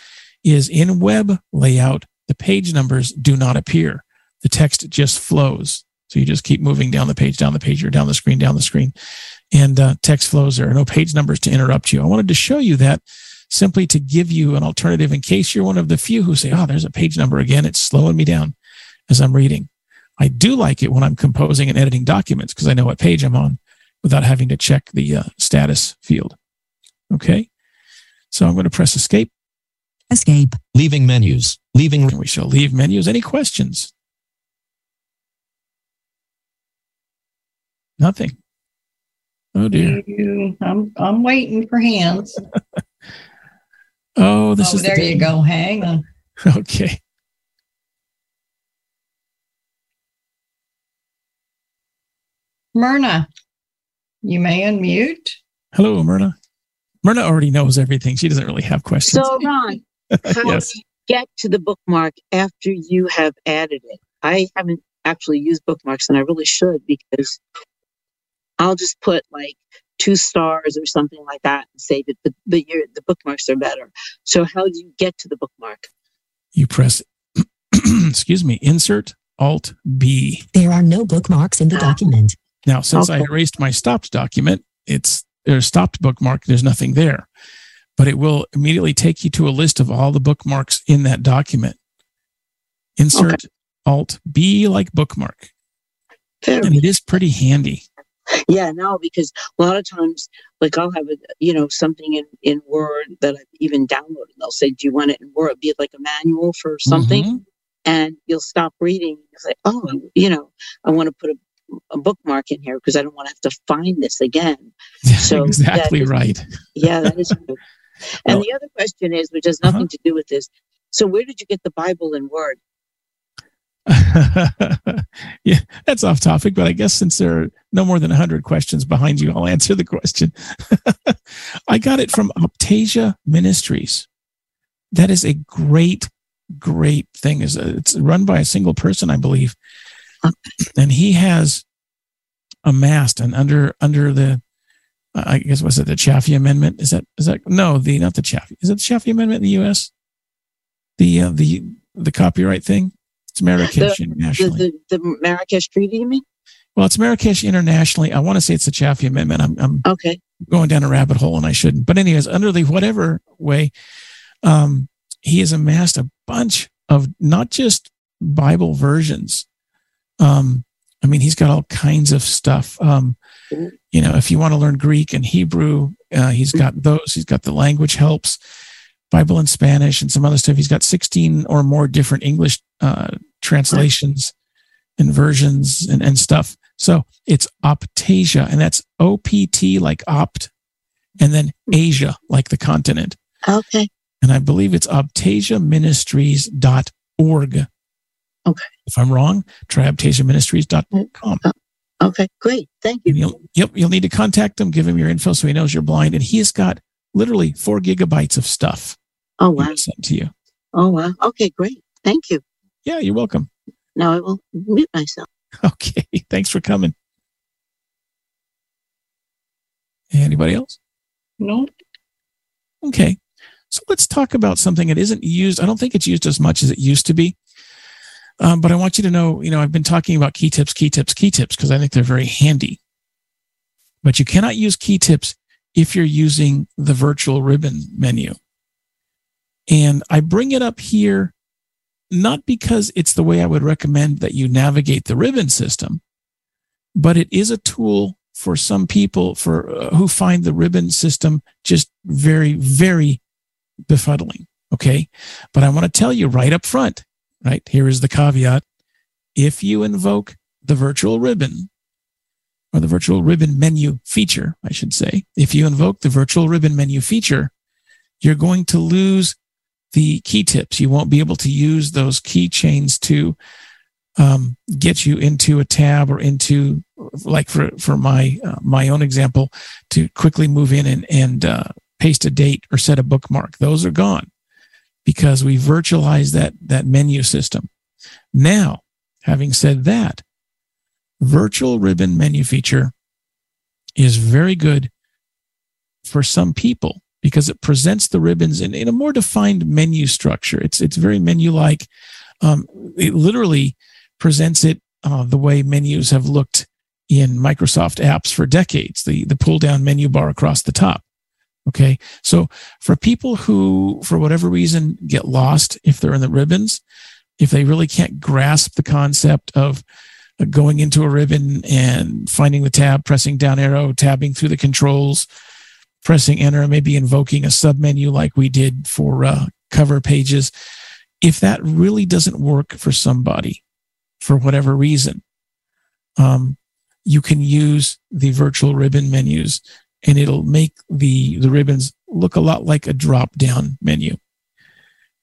is in web layout. the page numbers do not appear. The text just flows. So you just keep moving down the page, down the page, or down the screen, down the screen, and uh, text flows. There are no page numbers to interrupt you. I wanted to show you that simply to give you an alternative in case you're one of the few who say, oh, there's a page number again. It's slowing me down as I'm reading. I do like it when I'm composing and editing documents because I know what page I'm on without having to check the uh, status field. Okay. So I'm going to press escape. Escape. Leaving menus. Leaving. And we shall leave menus. Any questions? Nothing. Oh dear. You- I'm, I'm waiting for hands. Oh, this oh, is the there you go. Hang on. Okay. Myrna, you may unmute. Hello, Myrna. Myrna already knows everything. She doesn't really have questions. So, Ron, how yes. do you get to the bookmark after you have added it? I haven't actually used bookmarks and I really should because I'll just put like two stars or something like that and say that the, the, your, the bookmarks are better. So, how do you get to the bookmark? You press, excuse me, insert Alt B. There are no bookmarks in the ah. document. Now, since I erased my stopped document, it's there's stopped bookmark. There's nothing there, but it will immediately take you to a list of all the bookmarks in that document. Insert Alt B like bookmark, Fair. and it is pretty handy. Yeah, no, because a lot of times, like I'll have a, you know, something in, in Word that I've even downloaded. They'll say, do you want it in Word? Be it like a manual for something. Mhm. and you'll stop reading. It's like, oh, you know, I want to put a, a bookmark in here because I don't want to have to find this again. So, exactly is- right. Yeah, that is true. And Well- the other question is, which has Uh-huh. nothing to do with this. So, where did you get the Bible in Word? yeah, that's off topic, but I guess since there are no more than 100 questions behind you, I'll answer the question. I got it from Optasia Ministries. That is a great, great thing. Is It's run by a single person, I believe. And he has amassed and under under the I guess was it the Chafee Amendment? Is that is that no the not the Chafee is it the Chafee Amendment in the U.S. The uh, the the copyright thing? It's Marrakesh The, internationally. the, the Marrakesh Treaty, you mean? well, it's Marrakesh internationally. I want to say it's the Chafee Amendment. I'm, I'm Okay. going down a rabbit hole and I shouldn't. But anyways, under the whatever way, um, he has amassed a bunch of not just Bible versions. Um, I mean, he's got all kinds of stuff. Um, you know, if you want to learn Greek and Hebrew, uh, he's got those. He's got the language helps, Bible in Spanish, and some other stuff. He's got 16 or more different English uh, translations and versions and, and stuff. So it's Optasia, and that's O P T like opt, and then Asia like the continent. Okay. And I believe it's optasiaministries.org. Okay. If I'm wrong, try optasiaministries.com. Oh, oh, okay. Great. Thank you. you'll, yep, you'll need to contact him, give him your info so he knows you're blind. And he has got literally four gigabytes of stuff Oh, wow. Sent to you. Oh, wow. Okay. Great. Thank you. Yeah, you're welcome. Now I will mute myself. Okay. Thanks for coming. Anybody else? No, Okay. So let's talk about something that isn't used. I don't think it's used as much as it used to be. Um, but I want you to know, you know, I've been talking about key tips, key tips, key tips because I think they're very handy. But you cannot use key tips if you're using the virtual ribbon menu. And I bring it up here not because it's the way I would recommend that you navigate the ribbon system, but it is a tool for some people for uh, who find the ribbon system just very, very befuddling. Okay. But I want to tell you right up front, right? Here is the caveat. If you invoke the virtual ribbon or the virtual ribbon menu feature, I should say, if you invoke the virtual ribbon menu feature, you're going to lose the key tips. You won't be able to use those keychains to um, get you into a tab or into, like for for my uh, my own example, to quickly move in and and uh, paste a date or set a bookmark. Those are gone because we virtualized that that menu system. Now, having said that, virtual ribbon menu feature is very good for some people because it presents the ribbons in, in a more defined menu structure. It's it's very menu like. Um, it literally presents it uh, the way menus have looked in Microsoft apps for decades. The the pull down menu bar across the top. Okay, so for people who, for whatever reason, get lost if they're in the ribbons, if they really can't grasp the concept of uh, going into a ribbon and finding the tab, pressing down arrow, tabbing through the controls, pressing enter, maybe invoking a submenu like we did for uh, cover pages. If that really doesn't work for somebody, for whatever reason, um, you can use the virtual ribbon menus and it'll make the, the ribbons look a lot like a drop down menu.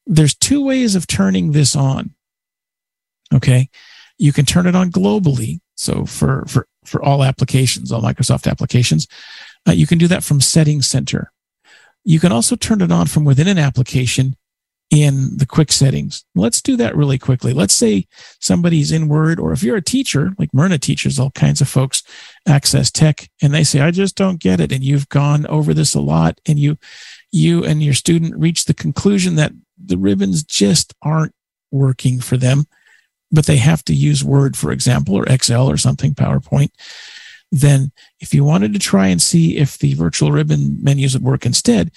There's two ways of turning this on. Okay. You can turn it on globally. So for, for, for all applications, all Microsoft applications, uh, you can do that from Settings Center. You can also turn it on from within an application in the quick settings. Let's do that really quickly. Let's say somebody's in Word, or if you're a teacher, like Myrna teaches all kinds of folks access tech, and they say, I just don't get it. And you've gone over this a lot, and you, you and your student reach the conclusion that the ribbons just aren't working for them, but they have to use Word, for example, or Excel or something, PowerPoint. Then, if you wanted to try and see if the virtual ribbon menus would work instead,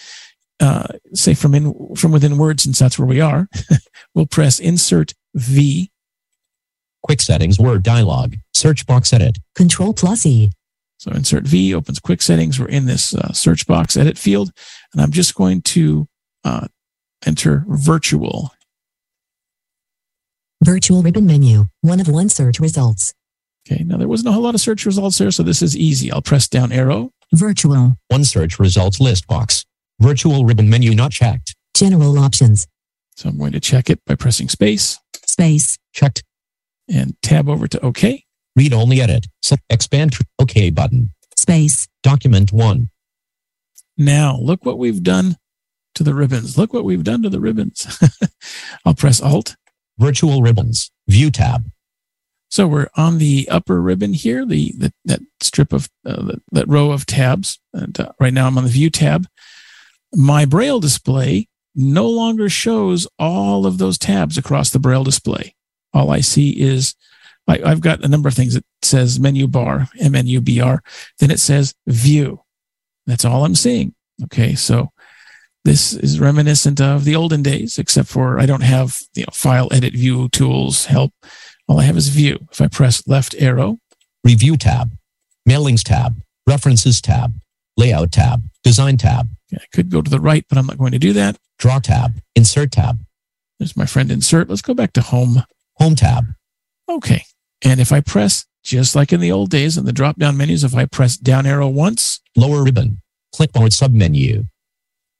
uh, say from in from within Word, since that's where we are, we'll press Insert V. Quick settings Word dialog. Search box edit. Control plus E. So insert V opens quick settings. We're in this uh, search box edit field, and I'm just going to uh, enter virtual. Virtual ribbon menu. One of one search results. Okay, now there wasn't a whole lot of search results there, so this is easy. I'll press down arrow. Virtual. One search results list box. Virtual ribbon menu not checked. General options. So I'm going to check it by pressing space Space. Checked. and tab over to OK. Read only edit. So expand to OK button. Space. Document 1. Now look what we've done to the ribbons. Look what we've done to the ribbons. I'll press Alt. Virtual ribbons. View tab. So we're on the upper ribbon here, the, the that strip of uh, that, that row of tabs. And uh, right now I'm on the View tab. My Braille display no longer shows all of those tabs across the Braille display. All I see is I, I've got a number of things. It says menu bar, M N U B R. Then it says View. That's all I'm seeing. Okay, so this is reminiscent of the olden days, except for I don't have you know file edit view tools help. All I have is view. If I press left arrow, Review tab. Mailings tab. References tab. Layout tab. Design tab. I could go to the right, but I'm not going to do that. Draw tab. Insert tab. There's my friend insert. Let's go back to home. Home tab. Okay. And if I press, just like in the old days in the drop down menus, if I press down arrow once, Lower ribbon. Clipboard submenu.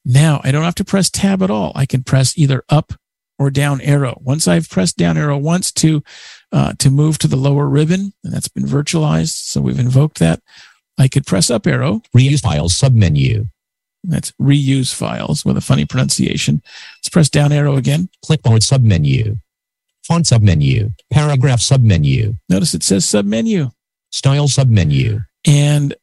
now I don't have to press tab at all. I can press either up or down arrow. Once I've pressed down arrow once to, uh, to move to the lower ribbon, and that's been virtualized. So we've invoked that. I could press up arrow. Reuse files submenu. That's reuse files with a funny pronunciation. Let's press down arrow again. Clipboard submenu. Font submenu. Paragraph submenu. Notice it says submenu. Style submenu. and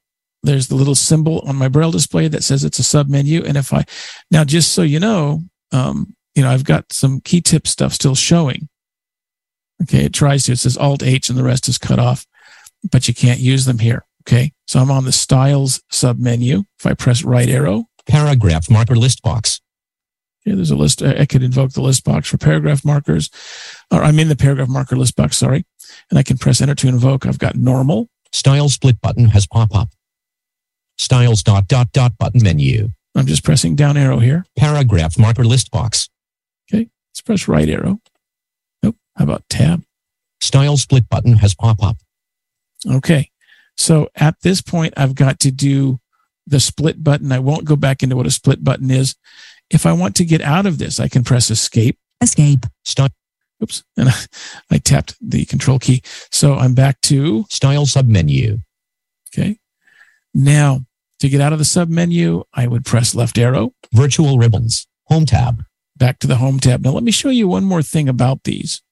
there's the little symbol on my braille display that says it's a sub menu and if i now just so you know um, you know i've got some key tip stuff still showing okay it tries to it says alt h and the rest is cut off but you can't use them here okay so i'm on the styles sub menu if i press right arrow Paragraph marker list box. okay, there's a list i could invoke the list box for paragraph markers or i'm in the paragraph marker list box sorry and i can press enter to invoke i've got normal Style split button has pop up. Styles dot dot dot button menu. i'm just pressing down arrow here Paragraph marker list box. Okay. Let's press right arrow nope how about tab Style split button has pop up. Okay. So at this point, I've got to do the split button. I won't go back into what a split button is. If I want to get out of this, I can press escape. Escape. Style Oops. And I, I tapped the control key. So I'm back to, style submenu. okay. Now to get out of the sub menu, I would press left arrow Virtual ribbons. Home tab. back to the home tab. Now let me show you one more thing about these.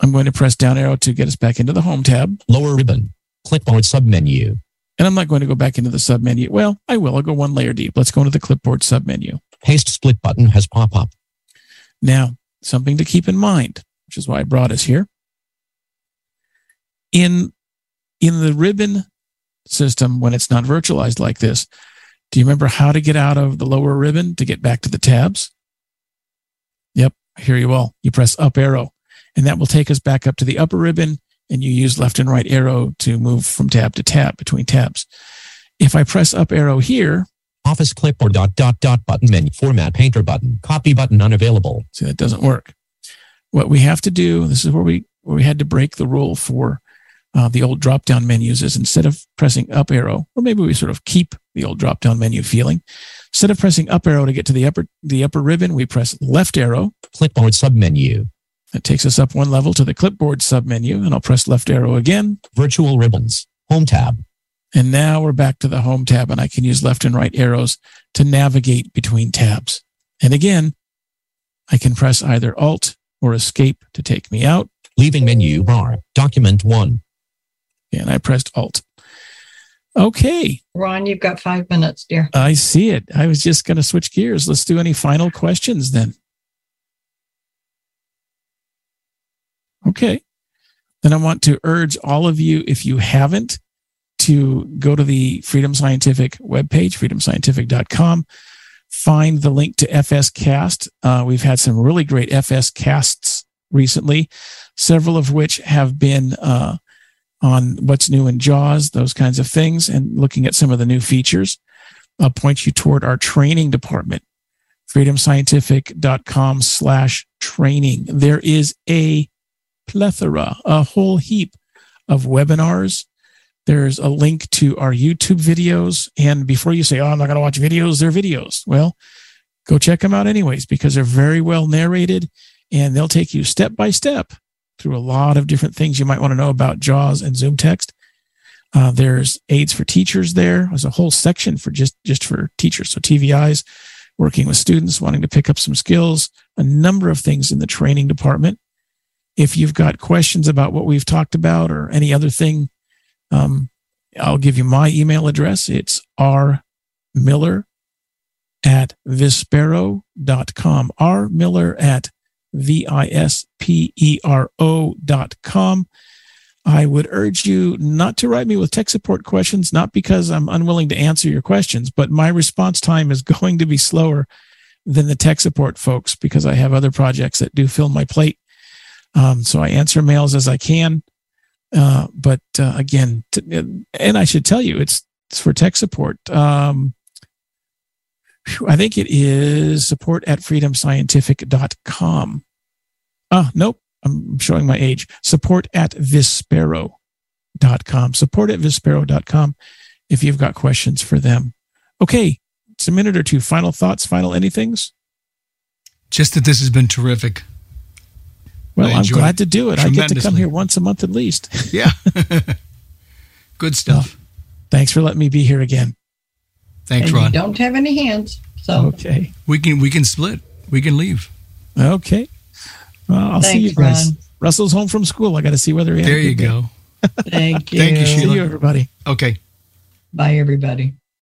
I'm going to press down arrow to get us back into the home tab. Lower ribbon. Clipboard submenu. And I'm not going to go back into the sub menu. Well, I will. I'll go one layer deep. Let's go into the clipboard sub menu. Paste split button has pop up. Now, something to keep in mind, which is why I brought us here. In in the ribbon system, when it's not virtualized like this, do you remember how to get out of the lower ribbon to get back to the tabs? Yep, here you will. You press up arrow, and that will take us back up to the upper ribbon, and you use left and right arrow to move from tab to tab between tabs. If I press up arrow here, Office clipboard dot dot dot button menu format painter button copy button unavailable. See, that doesn't work. What we have to do, this is where we where we had to break the rule for uh, the old drop down menus is instead of pressing up arrow, or maybe we sort of keep the old drop down menu feeling. Instead of pressing up arrow to get to the upper the upper ribbon, we press left arrow. Clipboard submenu. That takes us up one level to the clipboard submenu, and I'll press left arrow again. Virtual ribbons. Home tab. And now we're back to the home tab, and I can use left and right arrows to navigate between tabs. And again, I can press either Alt or Escape to take me out. Leaving menu bar. Document one. And I pressed Alt. Okay, Ron, you've got five minutes, dear. I see it. I was just going to switch gears. Let's do any final questions then. Okay. Then I want to urge all of you, if you haven't, to go to the Freedom Scientific webpage, freedomscientific.com, find the link to FSCast. Uh, we've had some really great FS casts recently, several of which have been uh, on what's new in JAWS, those kinds of things, and looking at some of the new features. I'll point you toward our training department, freedomscientific.com slash training. There is a plethora, a whole heap of webinars. There's a link to our YouTube videos. And before you say, oh, I'm not going to watch videos, they're videos. Well, go check them out anyways, because they're very well narrated and they'll take you step by step through a lot of different things you might want to know about JAWS and ZoomText. Uh, there's aids for teachers there. There's a whole section for just, just for teachers. So TVIs, working with students, wanting to pick up some skills, a number of things in the training department. If you've got questions about what we've talked about or any other thing, um, I'll give you my email address. It's r miller at vispero.com. R miller at V I S P E R O dot com. I would urge you not to write me with tech support questions, not because I'm unwilling to answer your questions, but my response time is going to be slower than the tech support folks because I have other projects that do fill my plate. Um, so I answer mails as I can. Uh, but uh, again, t- and I should tell you, it's, it's for tech support. Um, I think it is support at freedomscientific.com. Ah, nope. I'm showing my age. Support at vispero.com. Support at vispero.com if you've got questions for them. Okay, it's a minute or two. Final thoughts, final anythings? Just that this has been terrific. Well, I I'm glad to do it. I get to come here once a month at least. Yeah. Good stuff. Thanks for letting me be here again. Thanks, and you Ron. don't have any hands. So Okay. We can we can split. We can leave. Okay. Well, I'll see you guys. Ron. Russell's home from school. I got to see whether he had There you go. thank you. Thank you, See you, everybody. Okay. Bye, everybody.